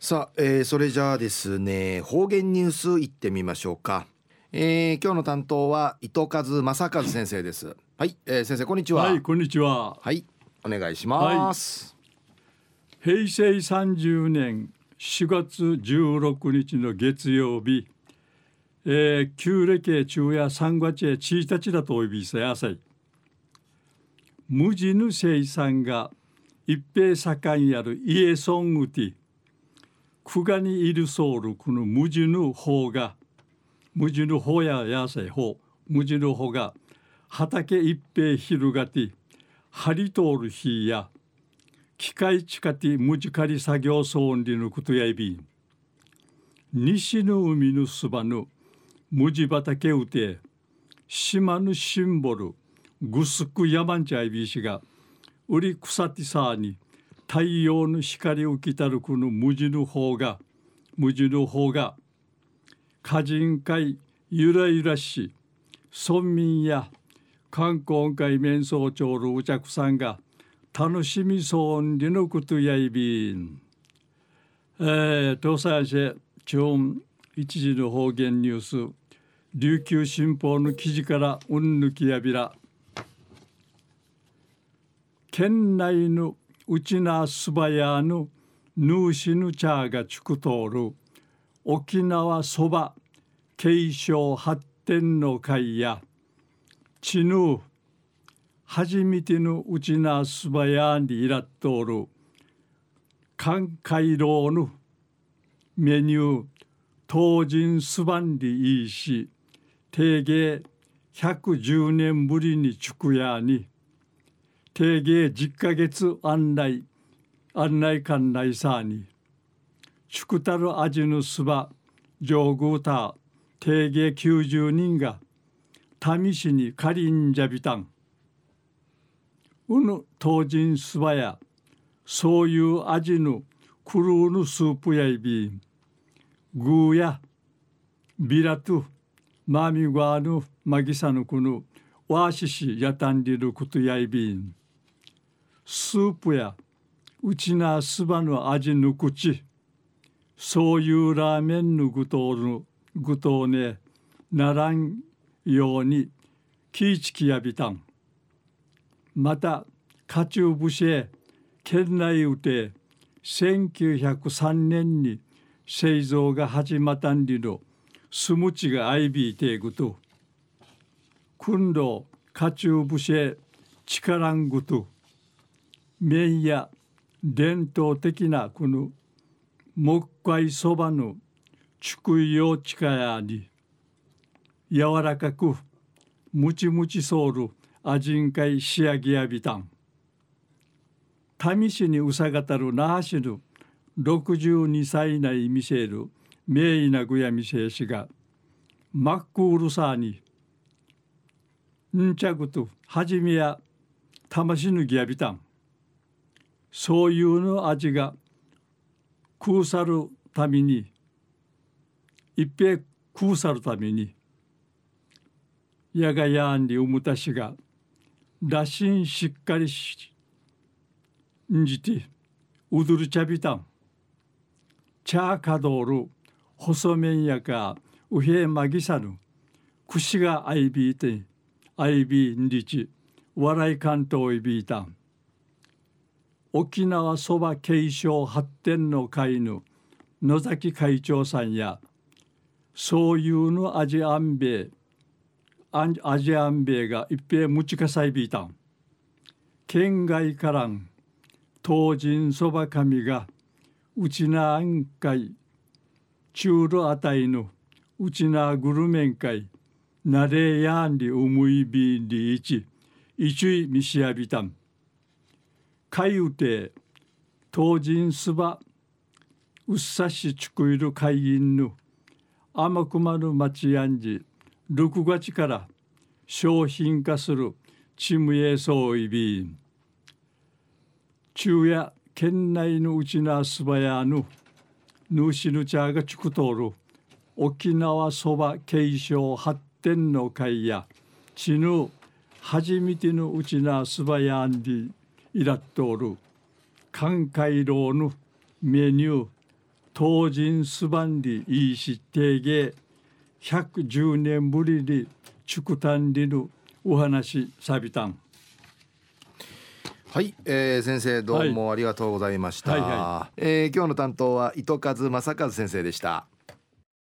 さあ、えー、それじゃあですね方言ニュースいってみましょうか、えー、今日の担当は伊藤和正和先生です。はい、えー、先生こんにちは。はいこんにちは。はいお願いします、はい、平成30年4月16日の月曜日えー、旧暦中夜3月1日だとお呼びせやさい無地の生産が一平盛んやる家ソングティ久我にいるソウルこの無地の方が無地の方ややさい方無地の方が畑一平広がって張り通る日や機械近て無地狩り作業ソンリのことやいび西の海のそばの無地畑うて島のシンボルぐすく山んちゃいびしが売り草てさに太陽の光をきたるこの無地の方が無地の方が歌人会ゆらゆらし村民や観光会面相長のお客さんが楽しみそうにのことやいびん。えー、東西市中一時の方言ニュース琉球新報の記事からうんぬきやびら県内のうちなすばやのヌーシヌチャーがちくとる沖縄そば継承発展の会やちぬ初めてのうちなすばやにいらっとる関海楼のメニュー当人すばんりいいし定芸110年ぶりに畜屋に定芸10ヶ月案内案内館内さに宿たる味のすば上宮た定芸90人が民市に借りんじゃびたんうぬ当人すばやそういう味のクルーのスープやいびん。グーやビラトゥマミワーヌマギサヌクヌワーシシヤタンリルクトヤイビンスープやうちなすばの味ぬくちそういうラーメンぬぐとるぐとねならんようにキイチキやびたん。またカチューブシェ県内うて1903年に製造が始まったんりのスムチがアイビーテーグと、訓導、カチューブシェ、チカラングと、麺や伝統的なこの木塊そばの畜用地下やに、柔らかく、ムチムチソウル、アジンカイ仕上げやびたん。試しにうさがたる那覇市の62歳内見せる名医なぐやみせしがマックールサーにんちゃくとはじめや魂ぬぎやびたんそういうの味が食うさるために一平食うさるためにやがやんにうむたしがらしんしっかりしんじてうどるちゃびたん。チャーカドール細麺やかうへまぎさぬ。くしがあいびいてあいびんりち笑い関東いびいたん。沖縄そば継承発展の会の野崎会長さんやそういうのアジアンベイアジアンベイが一平むちかさいびいたん。県外からん東人そば神がうちなあんかい中路あたいのうちなぐるめんかいなれやんりうむいびんりいちいちいみしやびたん。かいうて当人すばうっさしちくいる会員ぬ甘くまる町やんじ6月から商品化するチムエソイビン。昼夜県内のうちなすばやぬヌーシヌチャーがチクトール沖縄そば継承発展の会やちぬ初めてのうちなすばやんりいらっとおる。関海楼のメニュー当人すばんりいいし定芸110年ぶりに畜誕りぬお話さびたん。はい、えー、先生どうもありがとうございました、はいはい。はえー今日の担当は糸数正和先生でした